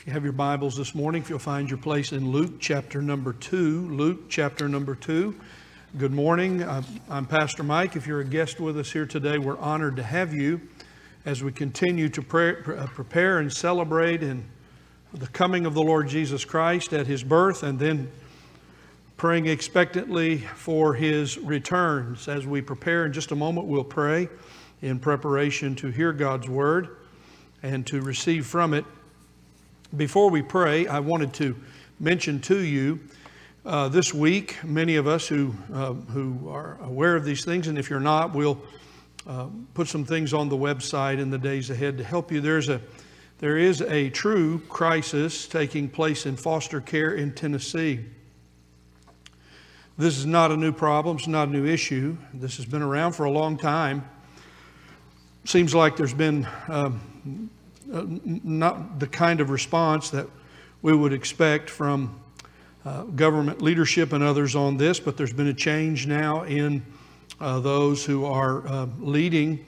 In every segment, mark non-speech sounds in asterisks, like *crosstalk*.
If you have your Bibles this morning, if you'll find your place in Luke chapter number 2, Luke chapter number 2. Good morning. I'm Pastor Mike. If you're a guest with us here today, we're honored to have you as we continue to pray, uh, prepare and celebrate in the coming of the Lord Jesus Christ at his birth and then praying expectantly for his returns. As we prepare in just a moment, we'll pray in preparation to hear God's word and to receive from it. Before we pray, I wanted to mention to you uh, this week, many of us who, uh, who are aware of these things, and if you're not, we'll uh, put some things on the website in the days ahead to help you. There's a, there is a true crisis taking place in foster care in Tennessee. This is not a new problem, it's not a new issue. This has been around for a long time. Seems like there's been um, uh, not the kind of response that we would expect from uh, government leadership and others on this, but there's been a change now in uh, those who are uh, leading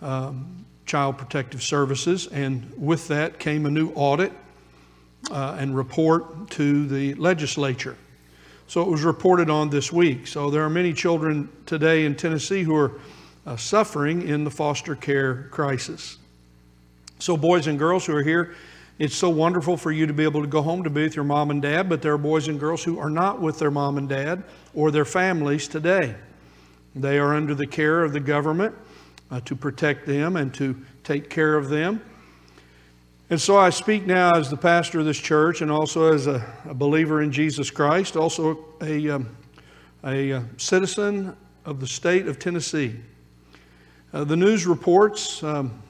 um, Child Protective Services, and with that came a new audit uh, and report to the legislature. So it was reported on this week. So there are many children today in Tennessee who are suffering in the foster care crisis. So, boys and girls who are here, it's so wonderful for you to be able to go home to be with your mom and dad, but there are boys and girls who are not with their mom and dad or their families today. They are under the care of the government uh, to protect them and to take care of them. And so I speak now as the pastor of this church and also as a, a believer in Jesus Christ, also a, um, a, uh, citizen of the state of Tennessee. Uh, the news reports. Um,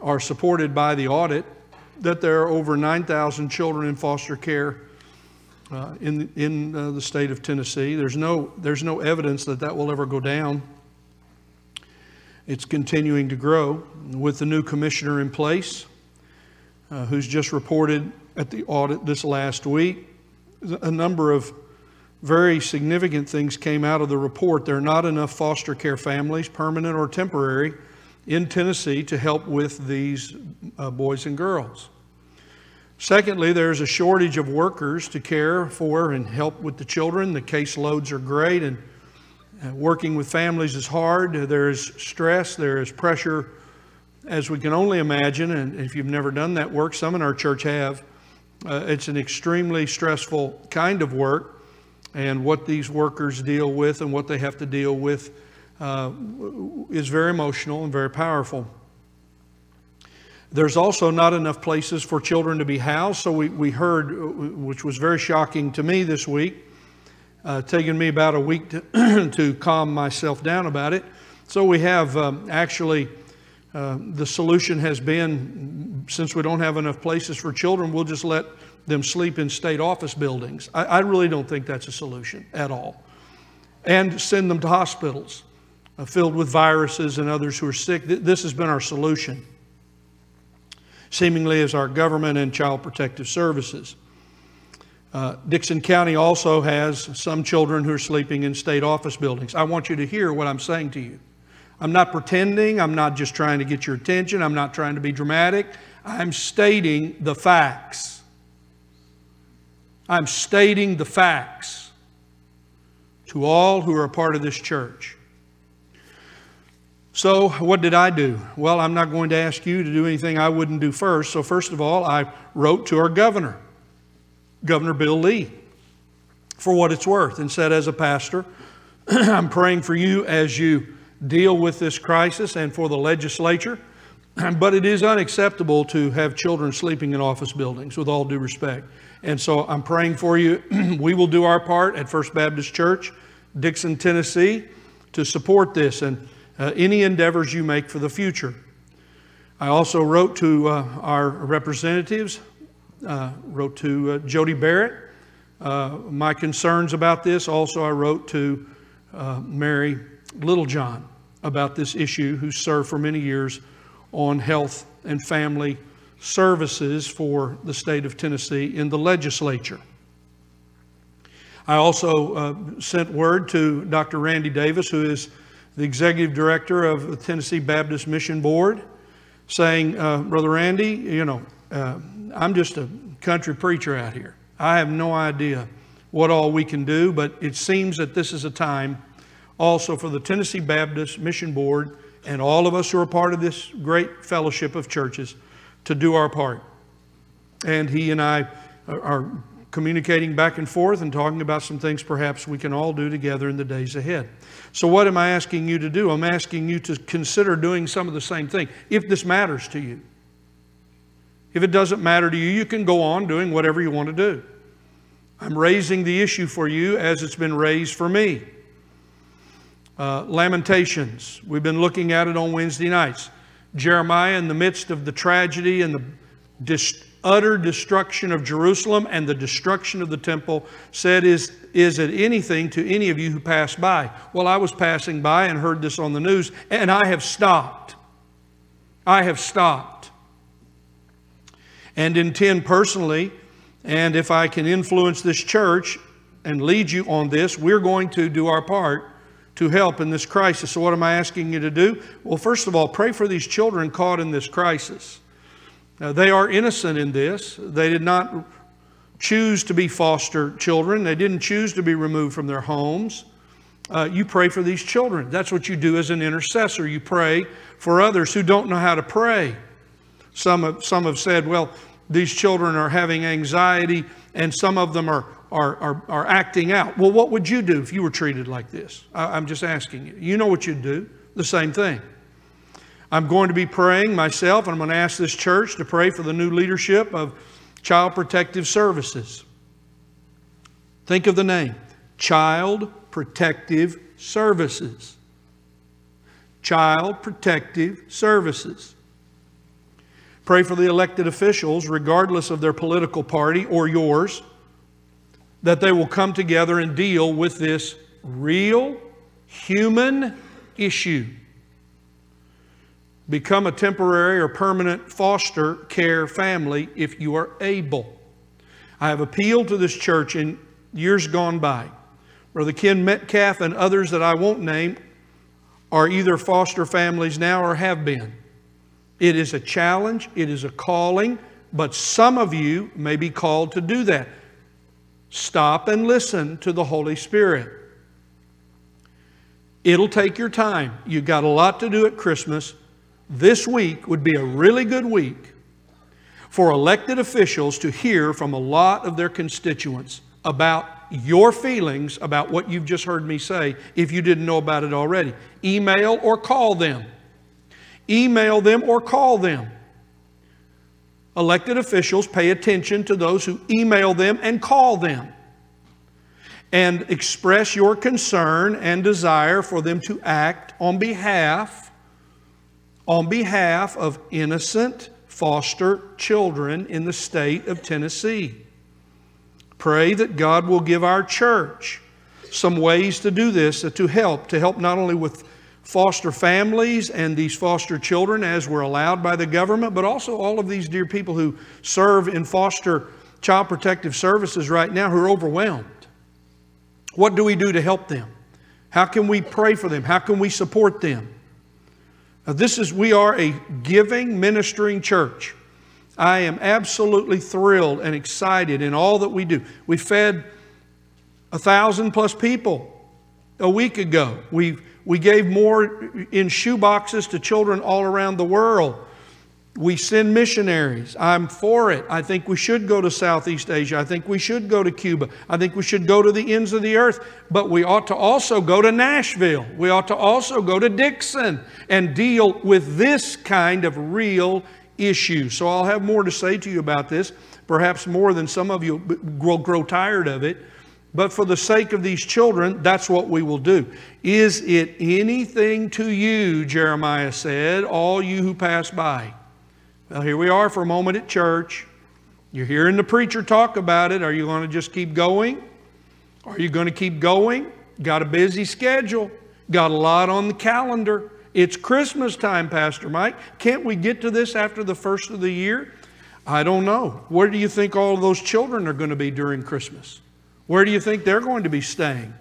are supported by the audit that there are over 9,000 children in foster care uh, in, in uh, the state of Tennessee. There's no, there's no evidence that that will ever go down. It's continuing to grow with the new commissioner in place, uh, who's just reported at the audit this last week. A number of very significant things came out of the report. There are not enough foster care families, permanent or temporary, in Tennessee to help with these uh, boys and girls. Secondly, there's a shortage of workers to care for and help with the children. The caseloads are great, and uh, working with families is hard. There is stress, there is pressure, as we can only imagine. And if you've never done that work, some in our church have. Uh, it's an extremely stressful kind of work, and what these workers deal with and what they have to deal with uh, is very emotional and very powerful. There's also not enough places for children to be housed, so we, we heard, which was very shocking to me this week, uh, taking me about a week to, *clears throat* to calm myself down about it. So we have um, actually, uh, the solution has been since we don't have enough places for children, we'll just let them sleep in state office buildings. I, I really don't think that's a solution at all. And send them to hospitals. Uh, filled with viruses and others who are sick. This has been our solution, seemingly, as our government and child protective services. Uh, Dickson County also has some children who are sleeping in state office buildings. I want you to hear what I'm saying to you. I'm not pretending, I'm not just trying to get your attention, I'm not trying to be dramatic. I'm stating the facts. I'm stating the facts to all who are a part of this church. So, what did I do? Well, I'm not going to ask you to do anything I wouldn't do first. So, first of all, I wrote to our governor, Governor Bill Lee, for what it's worth, and said, as a pastor, *clears throat* I'm praying for you as you deal with this crisis and for the legislature. *clears throat* But it is unacceptable to have children sleeping in office buildings, with all due respect. And so I'm praying for you. *clears throat* we will do our part at First Baptist Church, Dickson, Tennessee, to support this. And uh, any endeavors you make for the future. I also wrote to uh, our representatives, uh, wrote to uh, Jody Barrett, uh, my concerns about this. Also, I wrote to uh, Mary Littleton about this issue, who served for many years on health and family services for the state of Tennessee in the legislature. I also sent word to Dr. Randy Davis, who is the executive director of the Tennessee Baptist Mission Board, saying, uh, Brother Randy, you know, uh, I'm just a country preacher out here. I have no idea what all we can do, but it seems that this is a time also for the Tennessee Baptist Mission Board and all of us who are part of this great fellowship of churches to do our part. And he and I are communicating back and forth and talking about some things perhaps we can all do together in the days ahead. So, what am I asking you to do? I'm asking you to consider doing some of the same thing if this matters to you. If it doesn't matter to you, you can go on doing whatever you want to do. I'm raising the issue for you as it's been raised for me. Uh, Lamentations, we've been looking at it on Wednesday nights. Jeremiah, in the midst of the tragedy and the utter destruction of Jerusalem and the destruction of the temple, said, is, is it anything to any of you who pass by? Well, I was passing by and heard this on the news, and I have stopped. I have stopped. And intend personally, and if I can influence this church and lead you on this, we're going to do our part to help in this crisis. So, what am I asking you to do? Well, first of all, pray for these children caught in this crisis. Now, they are innocent in this. They did not choose to be foster children, they didn't choose to be removed from their homes. Uh, you pray for these children. That's what you do as an intercessor. You pray for others who don't know how to pray. Some have, some have said, well, these children are having anxiety, and some of them are, are, are, are acting out. Well, what would you do if you were treated like this? I, I'm just asking you. You know what you'd do. The same thing. I'm going to be praying myself, and I'm going to ask this church to pray for the new leadership of Child Protective Services. Think of the name Child Protective Services. Child Protective Services. Pray for the elected officials, regardless of their political party or yours, that they will come together and deal with this real human issue. Become a temporary or permanent foster care family if you are able. I have appealed to this church in years gone by. Brother Ken Metcalf and others that I won't name are either foster families now or have been. It is a challenge, it is a calling, but some of you may be called to do that. Stop and listen to the Holy Spirit. It'll take your time. You've got a lot to do at Christmas. This week would be a really good week for elected officials to hear from a lot of their constituents about your feelings about what you've just heard me say if you didn't know about it already. Email or call them. Email them or call them. Elected officials pay attention to those who email them and call them and express your concern and desire for them to act on behalf on behalf of innocent foster children in the state of Tennessee. Pray that God will give our church some ways to do this, uh, to help, to help not only with foster families and these foster children as we're allowed by the government, but also all of these dear people who serve in foster child protective services right now who are overwhelmed. What do we do to help them? How can we pray for them? How can we support them? Now, this is, we are a giving, ministering church. I am absolutely thrilled and excited in all that we do. We fed a thousand plus people a week ago. We've we gave more in shoe boxes to children all around the world. We send missionaries. I'm for it. I think we should go to Southeast Asia. I think we should go to Cuba. I think we should go to the ends of the earth. But we ought to also go to Nashville. We ought to also go to Dickson and deal with this kind of real issue. So I'll have more to say to you about this, perhaps more than some of you will grow tired of it. But for the sake of these children, that's what we will do. Is it anything to you, Jeremiah said, all you who pass by? Well, here we are for a moment at church. You're hearing the preacher talk about it. Are you going to just keep going? Are you going to keep going? Got a busy schedule, got a lot on the calendar. It's Christmas time, Pastor Mike. Can't we get to this after the first of the year? I don't know. Where do you think all of those children are going to be during Christmas? Where do you think they're going to be staying?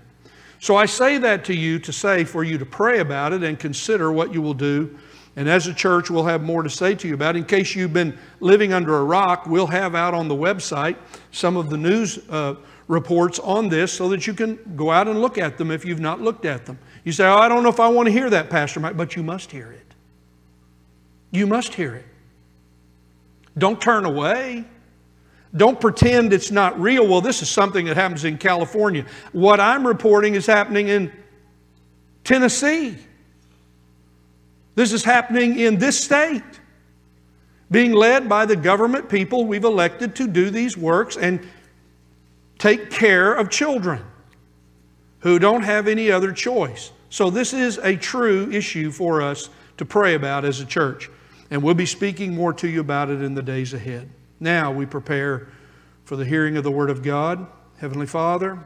So I say that to you to say for you to pray about it and consider what you will do And as a church, we'll have more to say to you about. In case you've been living under a rock, we'll have out on the website some of the news uh, reports on this so that you can go out and look at them if you've not looked at them. You say, Oh, I don't know if I want to hear that, Pastor Mike, but you must hear it. You must hear it. Don't turn away. Don't pretend it's not real. Well, this is something that happens in California. What I'm reporting is happening in Tennessee. This is happening in this state, being led by the government people we've elected to do these works and take care of children who don't have any other choice. So, this is a true issue for us to pray about as a church. And we'll be speaking more to you about it in the days ahead. Now we prepare for the hearing of the Word of God. Heavenly Father,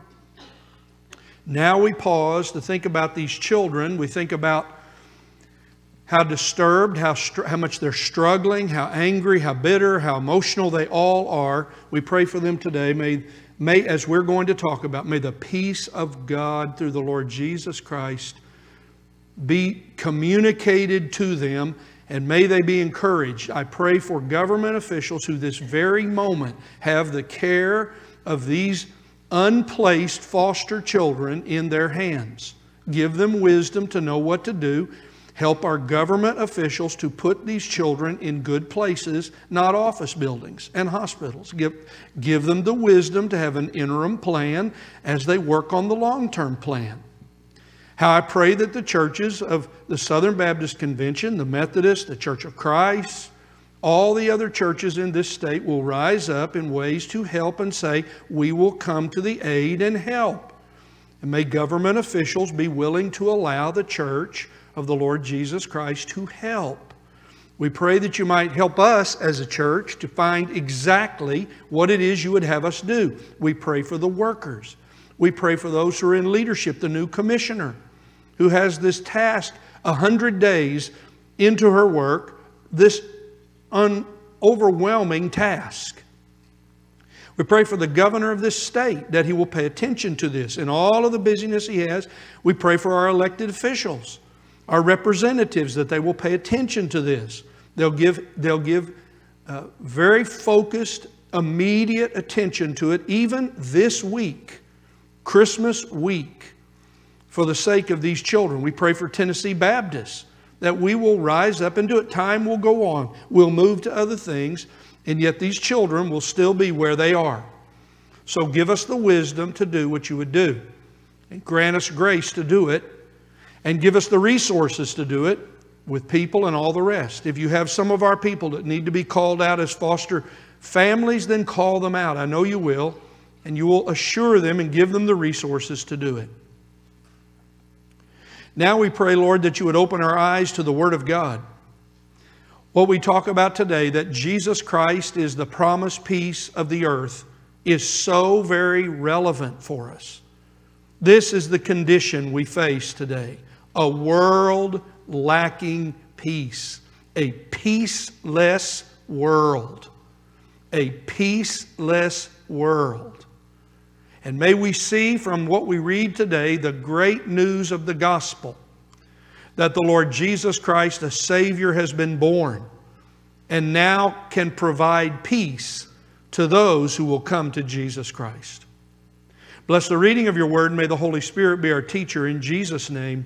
now we pause to think about these children. We think about how disturbed, how, str- how much they're struggling, how angry, how bitter, how emotional they all are. We pray for them today. May, may, as we're going to talk about, may the peace of God through the Lord Jesus Christ be communicated to them and may they be encouraged. I pray for government officials who this very moment have the care of these unplaced foster children in their hands. Give them wisdom to know what to do. Help our government officials to put these children in good places, not office buildings and hospitals. Give, give them the wisdom to have an interim plan as they work on the long term plan. How I pray that the churches of the Southern Baptist Convention, the Methodist, the Church of Christ, all the other churches in this state will rise up in ways to help and say, We will come to the aid and help. And may government officials be willing to allow the church of the Lord Jesus Christ to help. We pray that you might help us as a church to find exactly what it is you would have us do. We pray for the workers. We pray for those who are in leadership, the new commissioner who has this task a hundred days into her work, this un- overwhelming task. We pray for the governor of this state that he will pay attention to this. In all of the busyness he has, we pray for our elected officials, our representatives, that they will pay attention to this. They'll give, they'll give uh, very focused, immediate attention to it, even this week, Christmas week for the sake of these children. We pray for Tennessee Baptists that we will rise up and do it. Time will go on. We'll move to other things, and yet these children will still be where they are. So give us the wisdom to do what you would do, and grant us grace to do it, and give us the resources to do it with people and all the rest. If you have some of our people that need to be called out as foster families, then call them out. I know you will, and you will assure them and give them the resources to do it. Now we pray, Lord, that you would open our eyes to the Word of God. What we talk about today, that Jesus Christ is the promised peace of the earth, is so very relevant for us. This is the condition we face today a world lacking peace, a peaceless world. A peaceless world. And may we see from what we read today the great news of the gospel that the Lord Jesus Christ, a Savior, has been born and now can provide peace to those who will come to Jesus Christ. Bless the reading of your word. May the Holy Spirit be our teacher. In Jesus' name,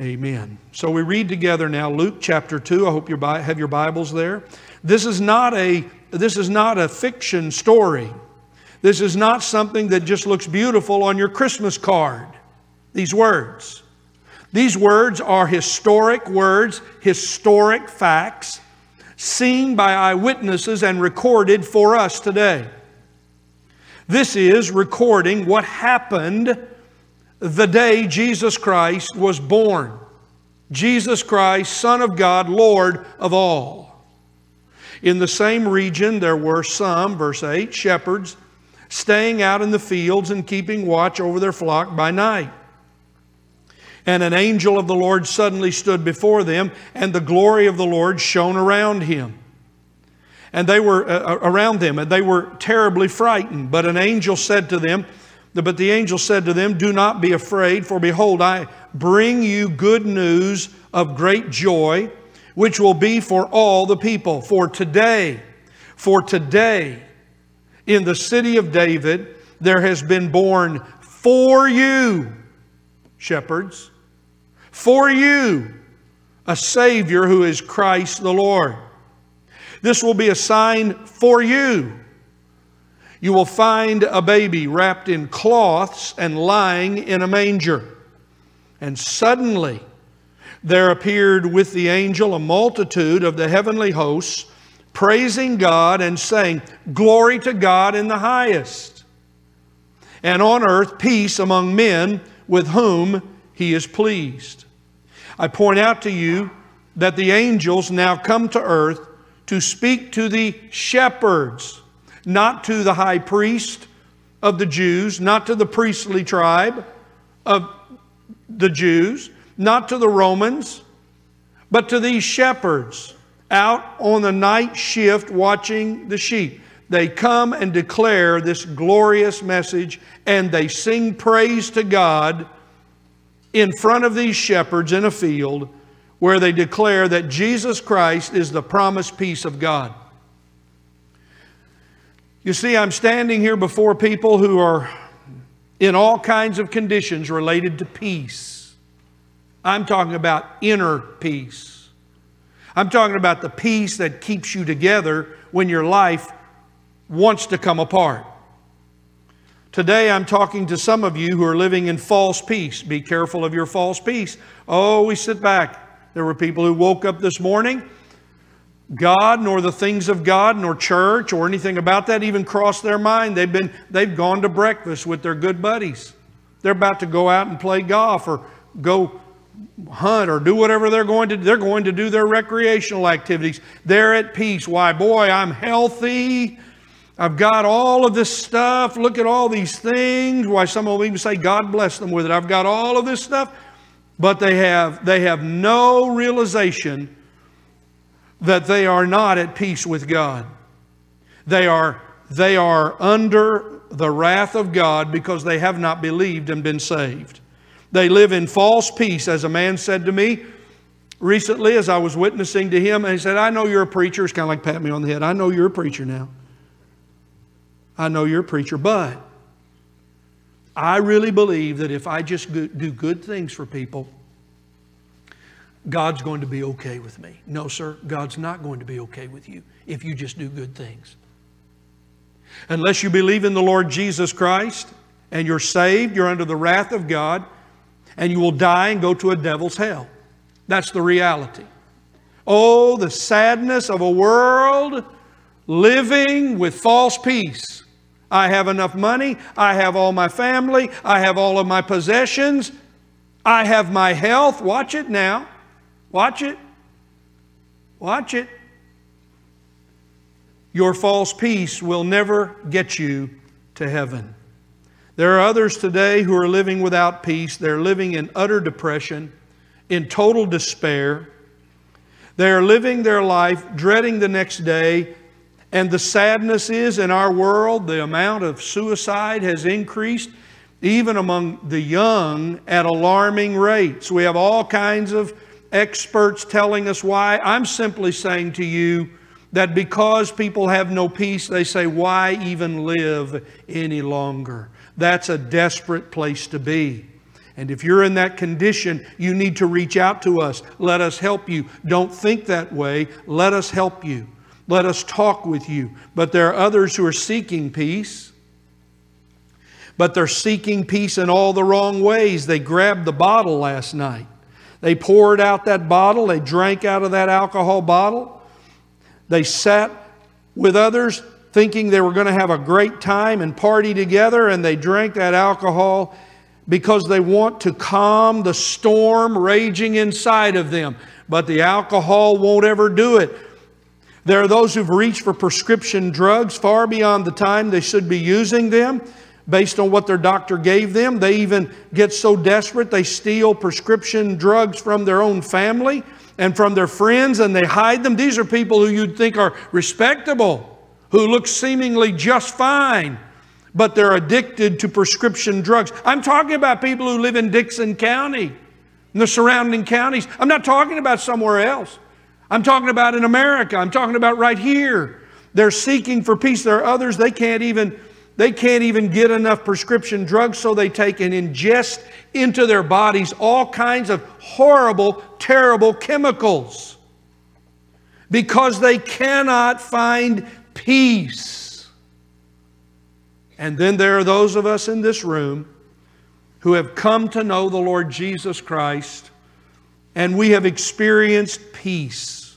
amen. So we read together now Luke chapter 2. I hope you have your Bibles there. This is not a, this is not a fiction story. This is not something that just looks beautiful on your Christmas card, these words. These words are historic words, historic facts, seen by eyewitnesses and recorded for us today. This is recording what happened the day Jesus Christ was born. Jesus Christ, Son of God, Lord of all. In the same region, there were some, verse 8, shepherds staying out in the fields and keeping watch over their flock by night. And an angel of the Lord suddenly stood before them, and the glory of the Lord shone around him. And they were uh, uh around them, and they were terribly frightened. But an angel said to them, But the angel said to them, Do not be afraid, for behold, I bring you good news of great joy which will be for all the people. For today, for today, in the city of David, there has been born for you, shepherds, for you, a Savior who is Christ the Lord. This will be a sign for you. You will find a baby wrapped in cloths and lying in a manger. And suddenly there appeared with the angel a multitude of the heavenly hosts, praising God and saying, Glory to God in the highest, and on earth peace among men with whom he is pleased. I point out to you that the angels now come to earth to speak to the shepherds, not to the high priest of the Jews, not to the priestly tribe of the Jews, not to the Romans, but to these shepherds out on the night shift watching the sheep. They come and declare this glorious message and they sing praise to God in front of these shepherds in a field where they declare that Jesus Christ is the promised peace of God. You see, I'm standing here before people who are in all kinds of conditions related to peace. I'm talking about inner peace. I'm talking about the peace that keeps you together when your life wants to come apart. Today, I'm talking to some of you who are living in false peace. Be careful of your false peace. Oh, we sit back there were people who woke up this morning. God, nor the things of God, nor church, or anything about that even crossed their mind. They've, been, they've gone to breakfast with their good buddies. They're about to go out and play golf or go hunt or do whatever they're going to do. They're going to do their recreational activities. They're at peace. Why, boy, I'm healthy. I've got all of this stuff. Look at all these things. Why, some of them even say, God bless them with it. I've got all of this stuff but they have, they have no realization that they are not at peace with God. They are, they are under the wrath of God because they have not believed and been saved. They live in false peace, as a man said to me recently as I was witnessing to him. And he said, I know you're a preacher. It's kind of like pat me on the head. I know you're a preacher now. I know you're a preacher, but I really believe that if I just do good things for people, God's going to be okay with me. No, sir, God's not going to be okay with you if you just do good things. Unless you believe in the Lord Jesus Christ and you're saved, you're under the wrath of God, and you will die and go to a devil's hell. That's the reality. Oh, the sadness of a world living with false peace I have enough money. I have all my family. I have all of my possessions. I have my health. Watch it now. Watch it. Watch it. Your false peace will never get you to heaven. There are others today who are living without peace. They're living in utter depression, in total despair. They are living their life dreading the next day, and the sadness is in our world, the amount of suicide has increased, even among the young, at alarming rates. We have all kinds of experts telling us why. I'm simply saying to you that because people have no peace, they say, Why even live any longer? That's a desperate place to be. And if you're in that condition, you need to reach out to us. Let us help you. Don't think that way. Let us help you. Let us talk with you. But there are others who are seeking peace, but they're seeking peace in all the wrong ways. They grabbed the bottle last night. They poured out that bottle, they drank out of that alcohol bottle. They sat with others thinking they were going to have a great time and party together, and they drank that alcohol because they want to calm the storm raging inside of them. But the alcohol won't ever do it. There are those who've reached for prescription drugs far beyond the time they should be using them based on what their doctor gave them. They even get so desperate they steal prescription drugs from their own family and from their friends and they hide them. These are people who you'd think are respectable, who look seemingly just fine, but they're addicted to prescription drugs. I'm talking about people who live in Dickson County and the surrounding counties. I'm not talking about somewhere else. I'm talking about in America. I'm talking about right here. They're seeking for peace. There are others they can't even they can't even get enough prescription drugs, so they take and ingest into their bodies all kinds of horrible, terrible chemicals because they cannot find peace. And then there are those of us in this room who have come to know the Lord Jesus Christ and we have experienced peace.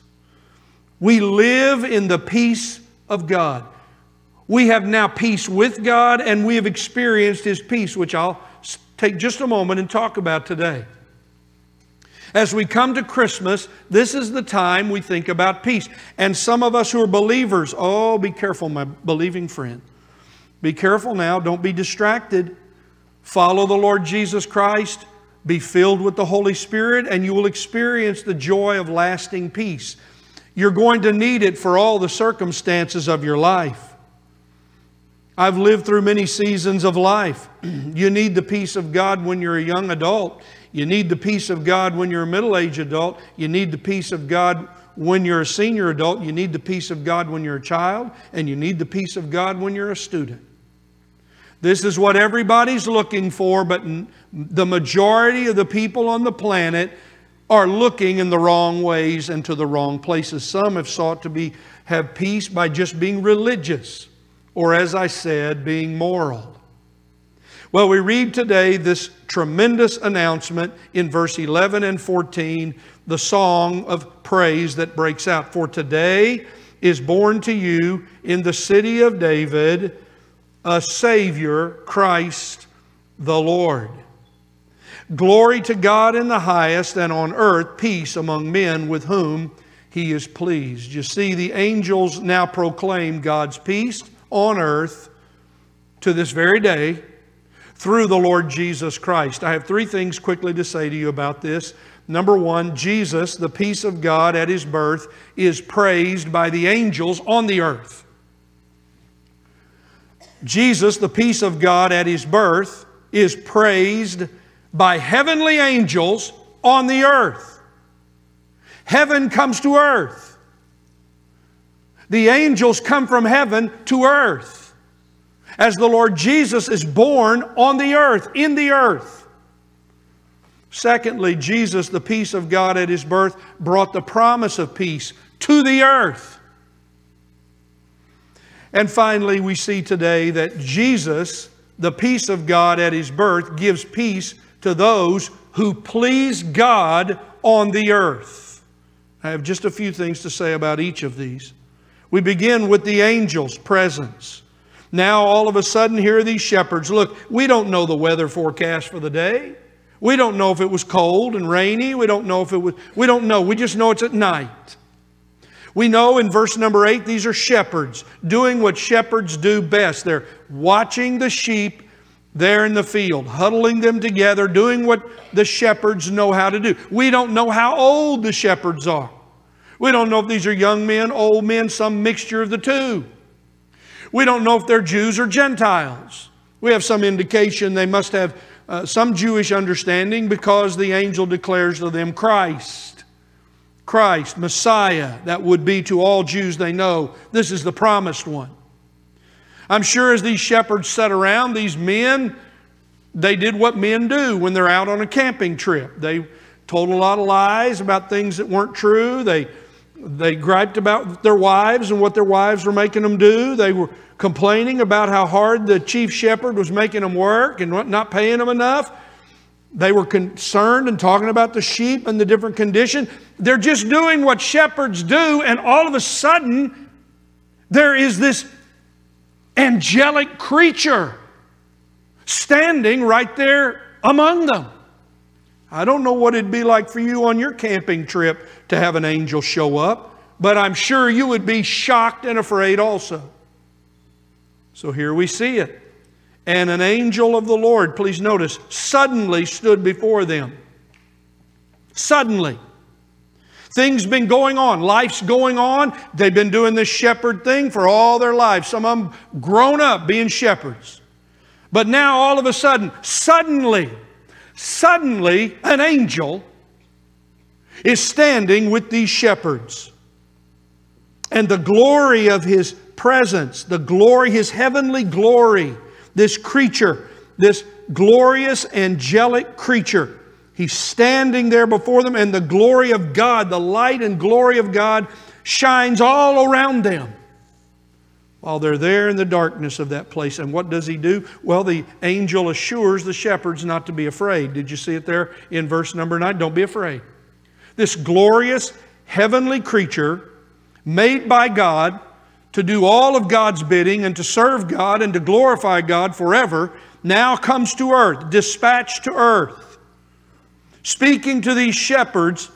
We live in the peace of God. We have now peace with God and we have experienced His peace, which I'll take just a moment and talk about today. As we come to Christmas, this is the time we think about peace. And some of us who are believers, oh, be careful, my believing friend. Be careful now. Don't be distracted. Follow the Lord Jesus Christ. Be filled with the Holy Spirit, and you will experience the joy of lasting peace. You're going to need it for all the circumstances of your life. I've lived through many seasons of life. *clears throat* you need the peace of God when you're a young adult. You need the peace of God when you're a middle aged adult. You need the peace of God when you're a senior adult. You need the peace of God when you're a child. And you need the peace of God when you're a student. This is what everybody's looking for, but the majority of the people on the planet are looking in the wrong ways and to the wrong places. Some have sought to be, have peace by just being religious or as I said, being moral. Well, we read today this tremendous announcement in verse 11 and 14, the song of praise that breaks out. For today is born to you in the city of David a Savior, Christ the Lord. Glory to God in the highest, and on earth peace among men with whom he is pleased. You see, the angels now proclaim God's peace on earth to this very day through the Lord Jesus Christ. I have three things quickly to say to you about this. Number one, Jesus, the peace of God at his birth, is praised by the angels on the earth. Jesus, the peace of God at his birth, is praised by heavenly angels on the earth. Heaven comes to earth. The angels come from heaven to earth as the Lord Jesus is born on the earth, in the earth. Secondly, Jesus, the peace of God at his birth, brought the promise of peace to the earth. And finally, we see today that Jesus, the peace of God at his birth, gives peace to those who please God on the earth. I have just a few things to say about each of these. We begin with the angel's presence. Now, all of a sudden, here are these shepherds. Look, we don't know the weather forecast for the day. We don't know if it was cold and rainy. We don't know if it was, we don't know. We just know it's at night. We know in verse number eight, these are shepherds doing what shepherds do best. They're watching the sheep there in the field, huddling them together, doing what the shepherds know how to do. We don't know how old the shepherds are. We don't know if these are young men, old men, some mixture of the two. We don't know if they're Jews or Gentiles. We have some indication they must have uh, some Jewish understanding because the angel declares to them Christ. Christ, Messiah, that would be to all Jews they know. This is the promised one. I'm sure as these shepherds sat around, these men, they did what men do when they're out on a camping trip. They told a lot of lies about things that weren't true. They they griped about their wives and what their wives were making them do. They were complaining about how hard the chief shepherd was making them work and not paying them enough. They were concerned and talking about the sheep and the different condition. They're just doing what shepherds do, and all of a sudden, there is this angelic creature standing right there among them. I don't know what it'd be like for you on your camping trip to have an angel show up, but I'm sure you would be shocked and afraid also. So here we see it. And an angel of the Lord, please notice, suddenly stood before them. Suddenly. Things been going on. Life's going on. They've been doing this shepherd thing for all their lives. Some of them grown up being shepherds. But now all of a sudden, suddenly, Suddenly, an angel is standing with these shepherds. And the glory of his presence, the glory, his heavenly glory, this creature, this glorious angelic creature, he's standing there before them, and the glory of God, the light and glory of God, shines all around them while they're there in the darkness of that place. And what does he do? Well, the angel assures the shepherds not to be afraid. Did you see it there in verse number nine? Don't be afraid. This glorious heavenly creature made by God to do all of God's bidding and to serve God and to glorify God forever now comes to earth, dispatched to earth. Speaking to these shepherds,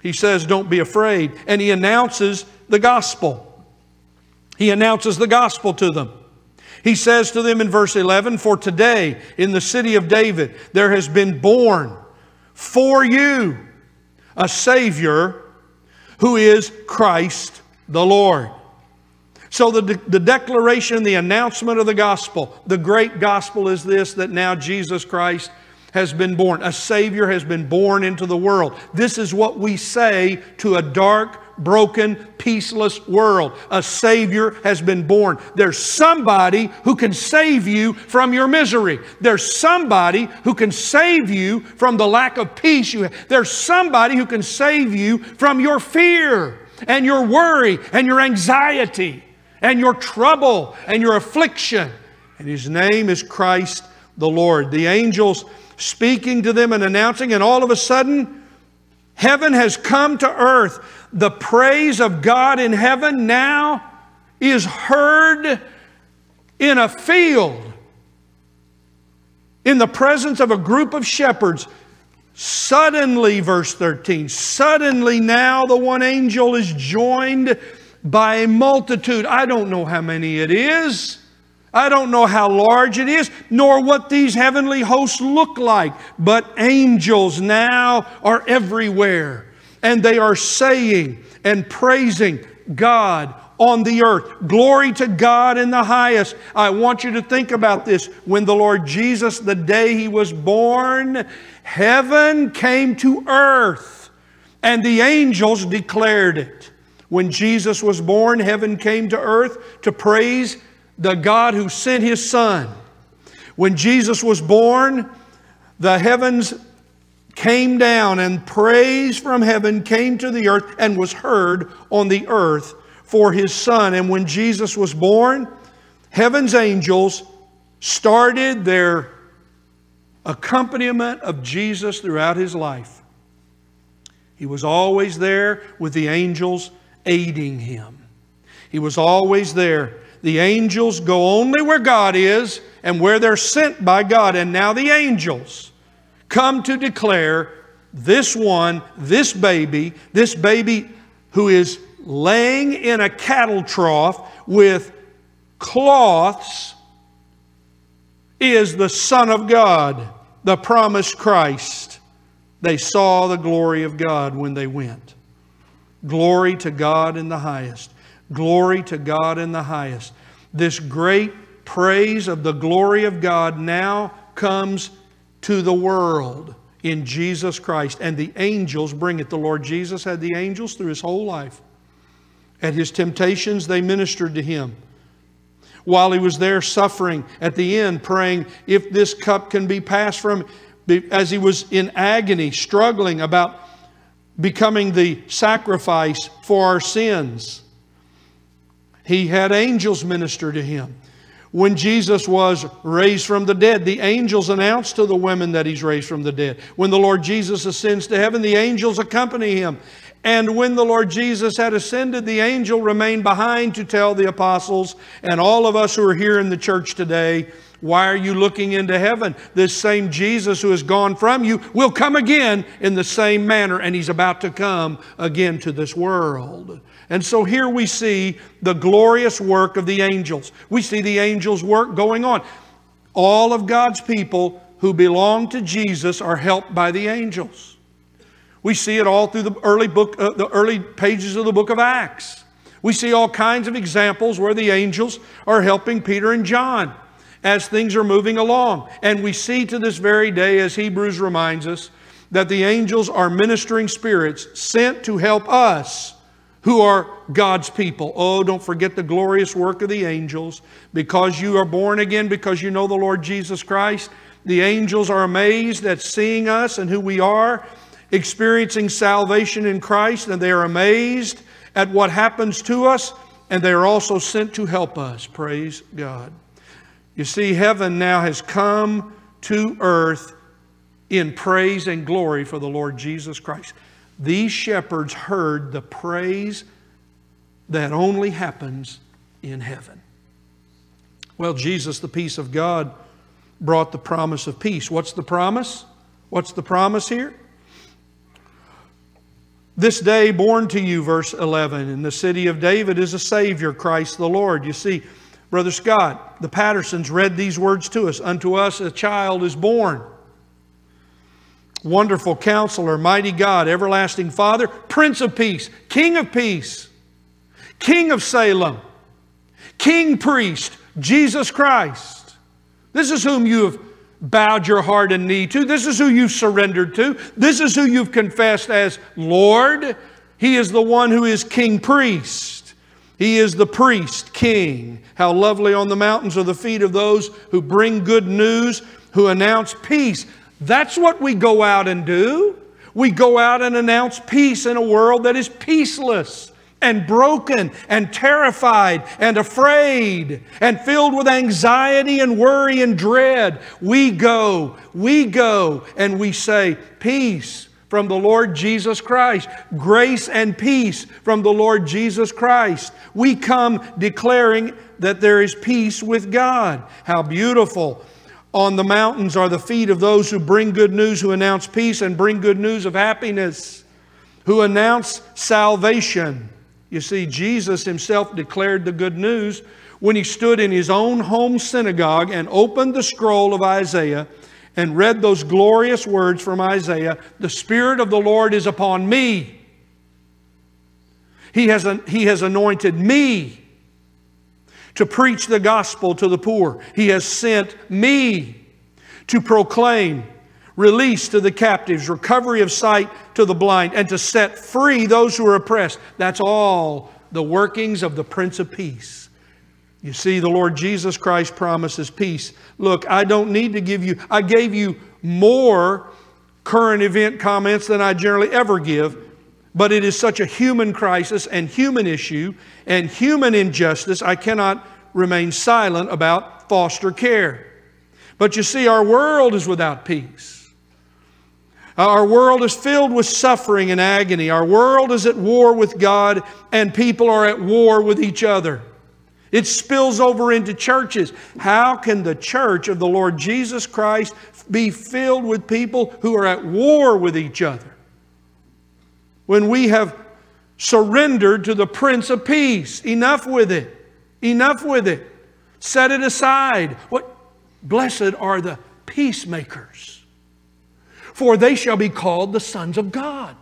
he says, Don't be afraid. And he announces the gospel. He announces the gospel to them. He says to them in verse 11, For today in the city of David there has been born for you a Savior who is Christ the Lord. So, the, de- the declaration, the announcement of the gospel, the great gospel is this that now Jesus Christ has been born. A Savior has been born into the world. This is what we say to a dark, broken, peaceless world. A Savior has been born. There's somebody who can save you from your misery. There's somebody who can save you from the lack of peace you have. There's somebody who can save you from your fear and your worry and your anxiety and your trouble and your affliction. And His name is Christ the Lord. The angels speaking to them and announcing, and all of a sudden, heaven has come to earth the praise of God in heaven now is heard in a field in the presence of a group of shepherds. Suddenly, verse 13, suddenly now the one angel is joined by a multitude. I don't know how many it is. I don't know how large it is, nor what these heavenly hosts look like, but angels now are everywhere and they are saying and praising God on the earth. Glory to God in the highest. I want you to think about this. When the Lord Jesus, the day he was born, heaven came to earth and the angels declared it. When Jesus was born, heaven came to earth to praise the God who sent his Son. When Jesus was born, the heavens came down and praise from heaven came to the earth and was heard on the earth for his son. And when Jesus was born, heaven's angels started their accompaniment of Jesus throughout his life. He was always there with the angels aiding him. He was always there. The angels go only where God is and where they're sent by God. And now the angels come to declare this one, this baby, this baby who is laying in a cattle trough with cloths, is the Son of God, the promised Christ. They saw the glory of God when they went. Glory to God in the highest. Glory to God in the highest. This great praise of the glory of God now comes to the world in Jesus Christ. And the angels bring it. The Lord Jesus had the angels through his whole life. At his temptations, they ministered to him. While he was there suffering, at the end, praying, if this cup can be passed from, as he was in agony, struggling about becoming the sacrifice for our sins. He had angels minister to him when Jesus was raised from the dead. The angels announced to the women that he's raised from the dead. When the Lord Jesus ascends to heaven, the angels accompany him. And when the Lord Jesus had ascended, the angel remained behind to tell the apostles and all of us who are here in the church today, why are you looking into heaven? This same Jesus who has gone from you will come again in the same manner, and he's about to come again to this world. And so here we see the glorious work of the angels. We see the angels' work going on. All of God's people who belong to Jesus are helped by the angels. We see it all through the early book, uh, the early pages of the book of Acts. We see all kinds of examples where the angels are helping Peter and John as things are moving along. And we see to this very day, as Hebrews reminds us, that the angels are ministering spirits sent to help us who are God's people. Oh, don't forget the glorious work of the angels. Because you are born again, because you know the Lord Jesus Christ, the angels are amazed at seeing us and who we are, experiencing salvation in Christ, and they are amazed at what happens to us, and they are also sent to help us. Praise God. You see, heaven now has come to earth in praise and glory for the Lord Jesus Christ. These shepherds heard the praise that only happens in heaven. Well, Jesus, the peace of God, brought the promise of peace. What's the promise? What's the promise here? This day born to you, verse 11, in the city of David is a Savior, Christ the Lord. You see, Brother Scott, the Pattersons read these words to us Unto us a child is born. Wonderful counselor, mighty God, everlasting Father, Prince of Peace, King of Peace, King of Salem, King Priest, Jesus Christ. This is whom you have bowed your heart and knee to. This is who you've surrendered to. This is who you've confessed as Lord. He is the one who is King Priest. He is the priest, king. How lovely on the mountains are the feet of those who bring good news, who announce peace. That's what we go out and do. We go out and announce peace in a world that is peaceless and broken and terrified and afraid and filled with anxiety and worry and dread. We go, we go, and we say, Peace from the Lord Jesus Christ, grace and peace from the Lord Jesus Christ. We come declaring that there is peace with God. How beautiful on the mountains are the feet of those who bring good news, who announce peace and bring good news of happiness, who announce salvation. You see, Jesus himself declared the good news when he stood in his own home synagogue and opened the scroll of Isaiah and read those glorious words from Isaiah The Spirit of the Lord is upon me. He has, he has anointed me to preach the gospel to the poor. He has sent me to proclaim release to the captives, recovery of sight to the blind, and to set free those who are oppressed. That's all the workings of the Prince of Peace. You see, the Lord Jesus Christ promises peace. Look, I don't need to give you, I gave you more current event comments than I generally ever give, but it is such a human crisis and human issue and human injustice, I cannot remain silent about foster care. But you see, our world is without peace. Uh, our world is filled with suffering and agony. Our world is at war with God, and people are at war with each other. It spills over into churches. How can the church of the Lord Jesus Christ be filled with people who are at war with each other? When we have surrendered to the Prince of Peace. Enough with it. Enough with it. Set it aside. What blessed are the peacemakers, for they shall be called the sons of God.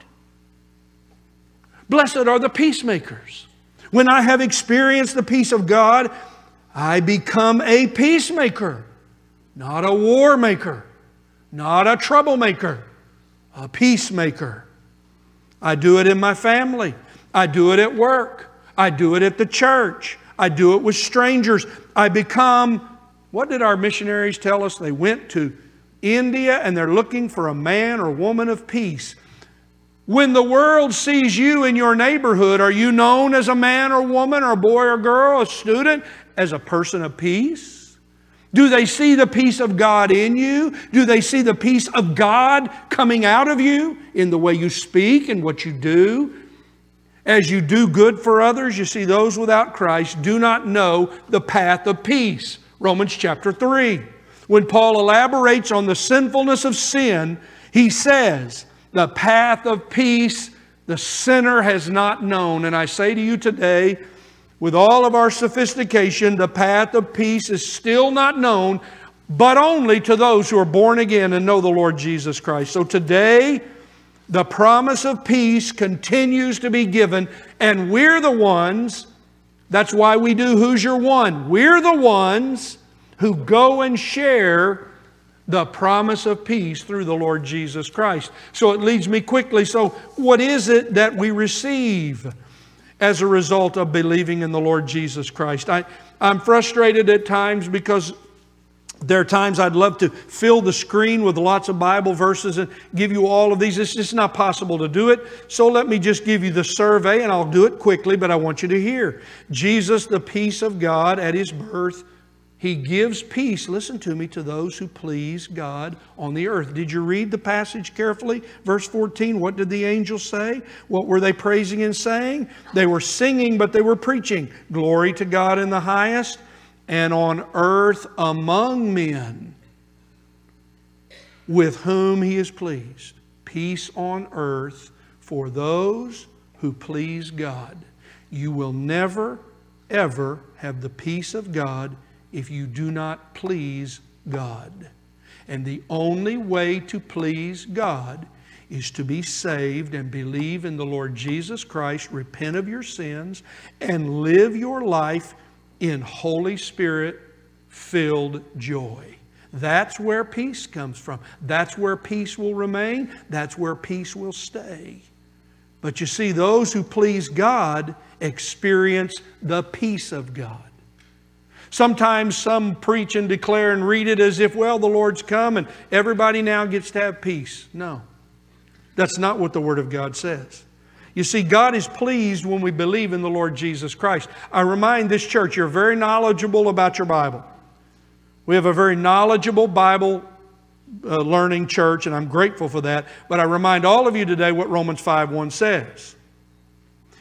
Blessed are the peacemakers. When I have experienced the peace of God, I become a peacemaker, not a war maker, not a troublemaker, a peacemaker. I do it in my family. I do it at work. I do it at the church. I do it with strangers. I become, what did our missionaries tell us? They went to India and they're looking for a man or woman of peace. When the world sees you in your neighborhood, are you known as a man or woman or boy or girl, a student, as a person of peace? Do they see the peace of God in you? Do they see the peace of God coming out of you in the way you speak and what you do? As you do good for others, you see those without Christ do not know the path of peace. Romans chapter 3. When Paul elaborates on the sinfulness of sin, he says, The path of peace the sinner has not known. And I say to you today, with all of our sophistication, the path of peace is still not known, but only to those who are born again and know the Lord Jesus Christ. So today, the promise of peace continues to be given, and we're the ones, that's why we do Who's Your One? We're the ones who go and share the promise of peace through the Lord Jesus Christ. So it leads me quickly. So, what is it that we receive as a result of believing in the Lord Jesus Christ? I, I'm frustrated at times because there are times I'd love to fill the screen with lots of Bible verses and give you all of these. It's just not possible to do it. So let me just give you the survey and I'll do it quickly, but I want you to hear. Jesus, the peace of God at his birth, he gives peace, listen to me, to those who please God on the earth. Did you read the passage carefully? Verse 14, what did the angels say? What were they praising and saying? They were singing, but they were preaching. Glory to God in the highest and on earth among men with whom he is pleased. Peace on earth for those who please God. You will never, ever have the peace of God if you do not please God. And the only way to please God is to be saved and believe in the Lord Jesus Christ, repent of your sins, and live your life in Holy Spirit filled joy. That's where peace comes from. That's where peace will remain. That's where peace will stay. But you see, those who please God experience the peace of God. Sometimes some preach and declare and read it as if, well, the Lord's come and everybody now gets to have peace. No, that's not what the Word of God says. You see, God is pleased when we believe in the Lord Jesus Christ. I remind this church, you're very knowledgeable about your Bible. We have a very knowledgeable Bible uh, learning church, and I'm grateful for that. But I remind all of you today what Romans 5 1 says.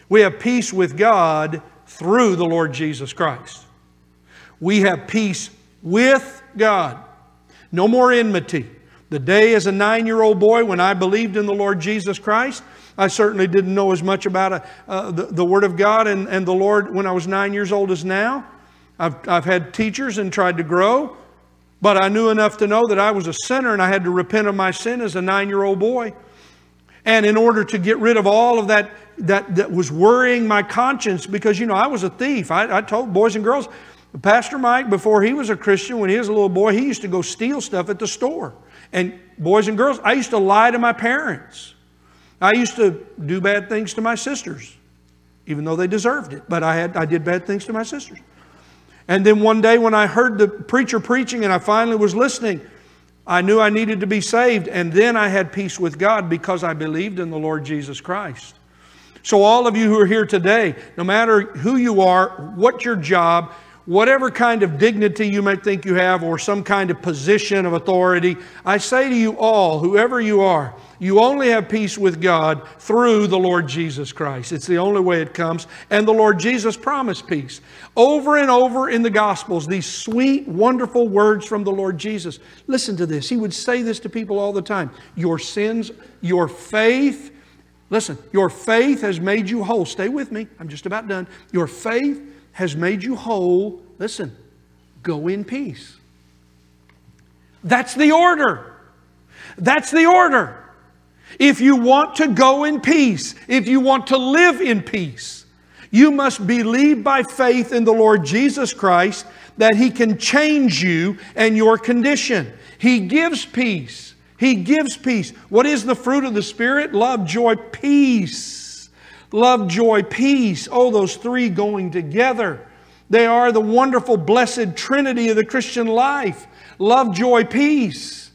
We have peace with God through the Lord Jesus Christ. We have peace with God. No more enmity. The day as a nine year old boy when I believed in the Lord Jesus Christ, I certainly didn't know as much about uh, uh, the, the, Word of God and, and the Lord when I was nine years old as now. I've, I've had teachers and tried to grow, but I knew enough to know that I was a sinner and I had to repent of my sin as a nine year old boy. And in order to get rid of all of that, that, that was worrying my conscience, because, you know, I was a thief. I, I told boys and girls, Pastor Mike, before he was a Christian, when he was a little boy, he used to go steal stuff at the store. And boys and girls, I used to lie to my parents. I used to do bad things to my sisters, even though they deserved it. But I, had, I did bad things to my sisters. And then one day when I heard the preacher preaching and I finally was listening, I knew I needed to be saved. And then I had peace with God because I believed in the Lord Jesus Christ. So, all of you who are here today, no matter who you are, what your job, whatever kind of dignity you may think you have or some kind of position of authority, I say to you all, whoever you are, you only have peace with God through the Lord Jesus Christ. It's the only way it comes. And the Lord Jesus promised peace. Over and over in the Gospels, these sweet, wonderful words from the Lord Jesus. Listen to this. He would say this to people all the time Your sins, your faith, listen, your faith has made you whole. Stay with me. I'm just about done. Your faith has made you whole, listen, go in peace. That's the order. That's the order. If you want to go in peace, if you want to live in peace, you must believe by faith in the Lord Jesus Christ that He can change you and your condition. He gives peace. He gives peace. What is the fruit of the Spirit? Love, joy, peace love, joy, peace. Oh, those three going together. They are the wonderful, blessed trinity of the Christian life love, joy, peace.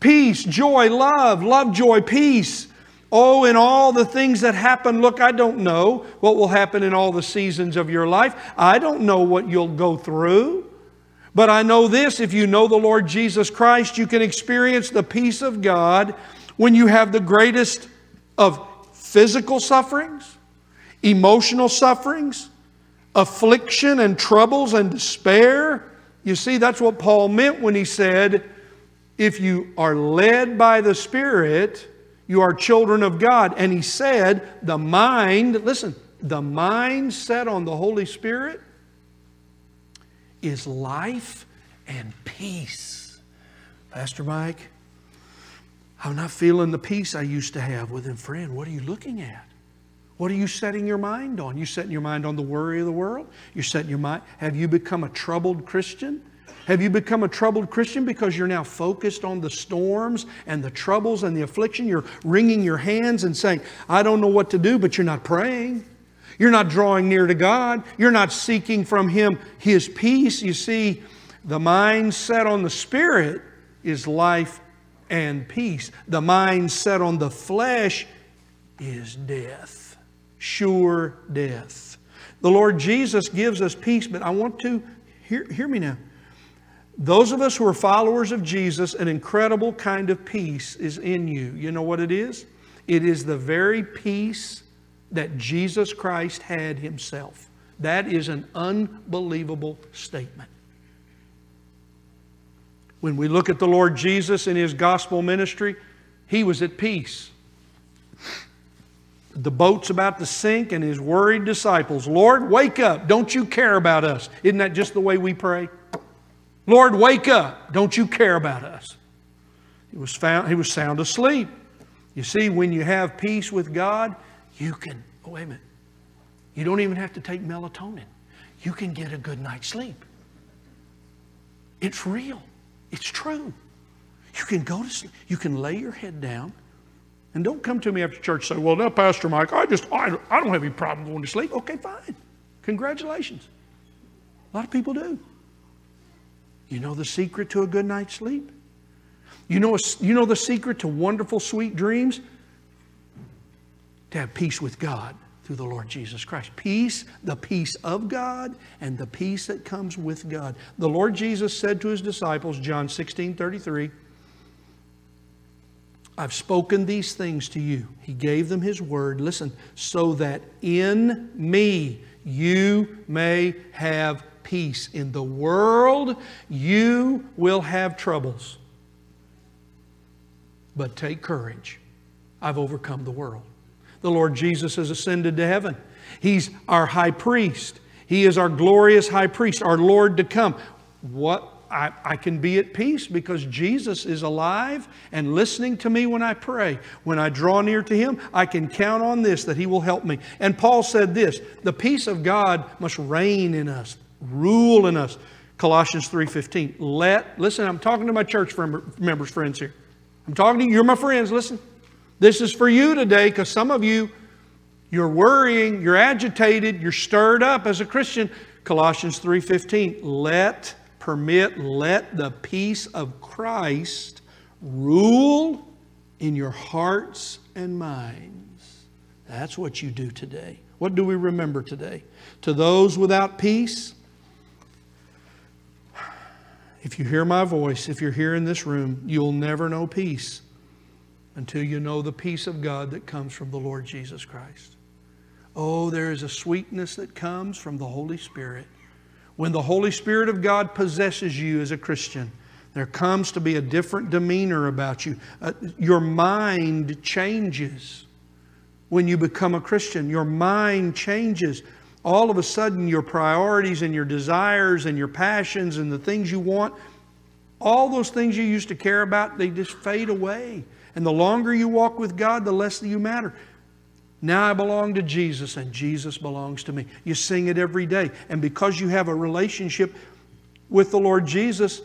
Peace, joy, love, love, joy, peace. Oh, in all the things that happen, look, I don't know what will happen in all the seasons of your life. I don't know what you'll go through. But I know this if you know the Lord Jesus Christ, you can experience the peace of God when you have the greatest of physical sufferings, emotional sufferings, affliction and troubles and despair. You see, that's what Paul meant when he said, if you are led by the Spirit, you are children of God. And he said, the mind, listen, the mind set on the Holy Spirit is life and peace. Pastor Mike, I'm not feeling the peace I used to have with him. Friend, what are you looking at? What are you setting your mind on? You setting your mind on the worry of the world? You're setting your mind. Have you become a troubled Christian? Have you become a troubled Christian because you're now focused on the storms and the troubles and the affliction? You're wringing your hands and saying, I don't know what to do, but you're not praying. You're not drawing near to God. You're not seeking from Him His peace. You see, the mind set on the Spirit is life and peace. The mind set on the flesh is death, sure death. The Lord Jesus gives us peace, but I want to hear, hear me now. Those of us who are followers of Jesus, an incredible kind of peace is in you. You know what it is? It is the very peace that Jesus Christ had himself. That is an unbelievable statement. When we look at the Lord Jesus in his gospel ministry, he was at peace. The boat's about to sink, and his worried disciples, Lord, wake up. Don't you care about us? Isn't that just the way we pray? Lord, wake up. Don't you care about us? He was, found, he was sound asleep. You see, when you have peace with God, you can, oh, wait a minute. You don't even have to take melatonin. You can get a good night's sleep. It's real. It's true. You can go to sleep. You can lay your head down. And don't come to me after church and say, well, now, Pastor Mike, I just, I, I don't have any problem going to sleep. Okay, fine. Congratulations. A lot of people do. You know the secret to a good night's sleep? You know, you know the secret to wonderful, sweet dreams? To have peace with God through the Lord Jesus Christ. Peace, the peace of God, and the peace that comes with God. The Lord Jesus said to his disciples, John 16 33, I've spoken these things to you. He gave them his word, listen, so that in me you may have peace. In the world, you will have troubles. But take courage. I've overcome the world. The Lord Jesus has ascended to heaven. He's our high priest. He is our glorious high priest, our Lord to come. What I, I, can be at peace because Jesus is alive and listening to me when I pray. When I draw near to Him, I can count on this that He will help me. And Paul said this the peace of God must reign in us rule in us. Colossians 3:15. Let listen, I'm talking to my church members friends here. I'm talking to you, you're my friends, listen. This is for you today cuz some of you you're worrying, you're agitated, you're stirred up as a Christian. Colossians 3:15. Let permit let the peace of Christ rule in your hearts and minds. That's what you do today. What do we remember today? To those without peace, if you hear my voice, if you're here in this room, you'll never know peace until you know the peace of God that comes from the Lord Jesus Christ. Oh, there is a sweetness that comes from the Holy Spirit. When the Holy Spirit of God possesses you as a Christian, there comes to be a different demeanor about you. Uh, your mind changes when you become a Christian. Your mind changes all of a sudden your priorities and your desires and your passions and the things you want, all those things you used to care about, they just fade away. And the longer you walk with God, the less you matter. Now I belong to Jesus and Jesus belongs to me. You sing it every day. And because you have a relationship with the Lord Jesus,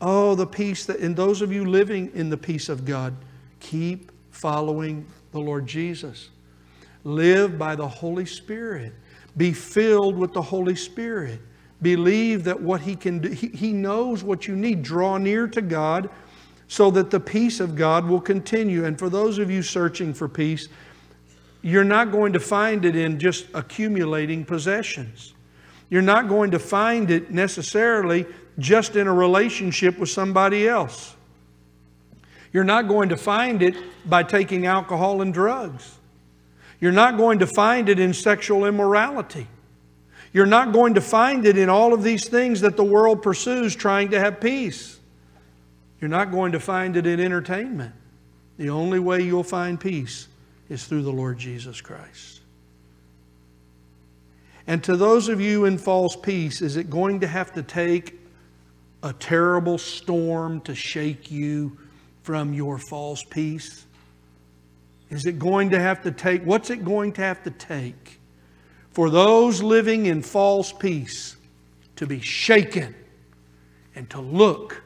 oh, the peace that, and those of you living in the peace of God, keep following the Lord Jesus. Live by the Holy Spirit. Be filled with the Holy Spirit. Believe that what He can do, He, he knows what you need. Draw near to God so that the peace of God will continue. And for those of you searching for peace, you're not going to find it in just accumulating possessions. You're not going to find it necessarily just in a relationship with somebody else. You're not going to find it by taking alcohol and drugs. You're not going to find it in sexual immorality. You're not going to find it in all of these things that the world pursues trying to have peace. You're not going to find it in entertainment. The only way you'll find peace is through the Lord Jesus Christ. And to those of you in false peace, is it going to have to take a terrible storm to shake you from your false peace? Is it going to have to take, what's it going to have to take for those living in false peace to be shaken and to look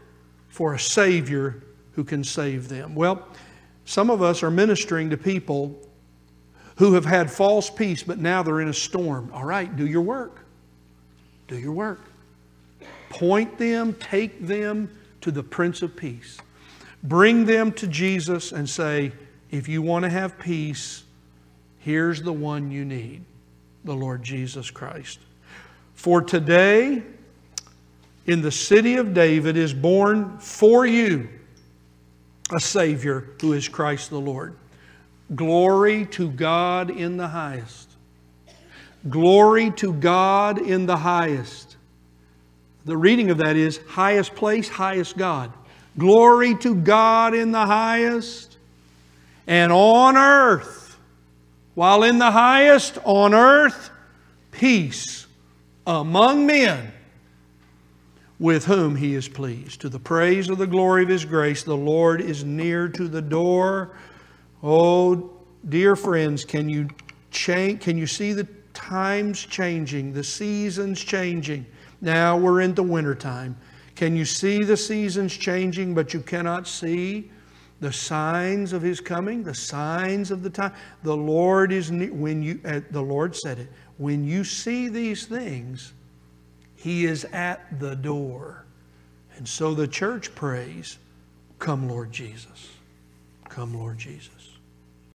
for a Savior who can save them. Well, some of us are ministering to people who have had false peace, but now they're in a storm. All right, do your work. Do your work. Point them, take them to the Prince of Peace. Bring them to Jesus and say, if you want to have peace, here's the one you need the Lord Jesus Christ. For today, in the city of David, is born for you a Savior who is Christ the Lord. Glory to God in the highest. Glory to God in the highest. The reading of that is highest place, highest God. Glory to God in the highest. And on earth, while in the highest, on earth, peace among men with whom he is pleased. To the praise of the glory of his grace, the Lord is near to the door. Oh, dear friends, can you change? Can you see the times changing, the seasons changing? Now we're into wintertime. Can you see the seasons changing, but you cannot see the signs of his coming, the signs of the time? The Lord is near. When you, uh, the Lord said it. When you see these things, he is at the door. And so the church prays, Come, Lord Jesus. Come, Lord Jesus.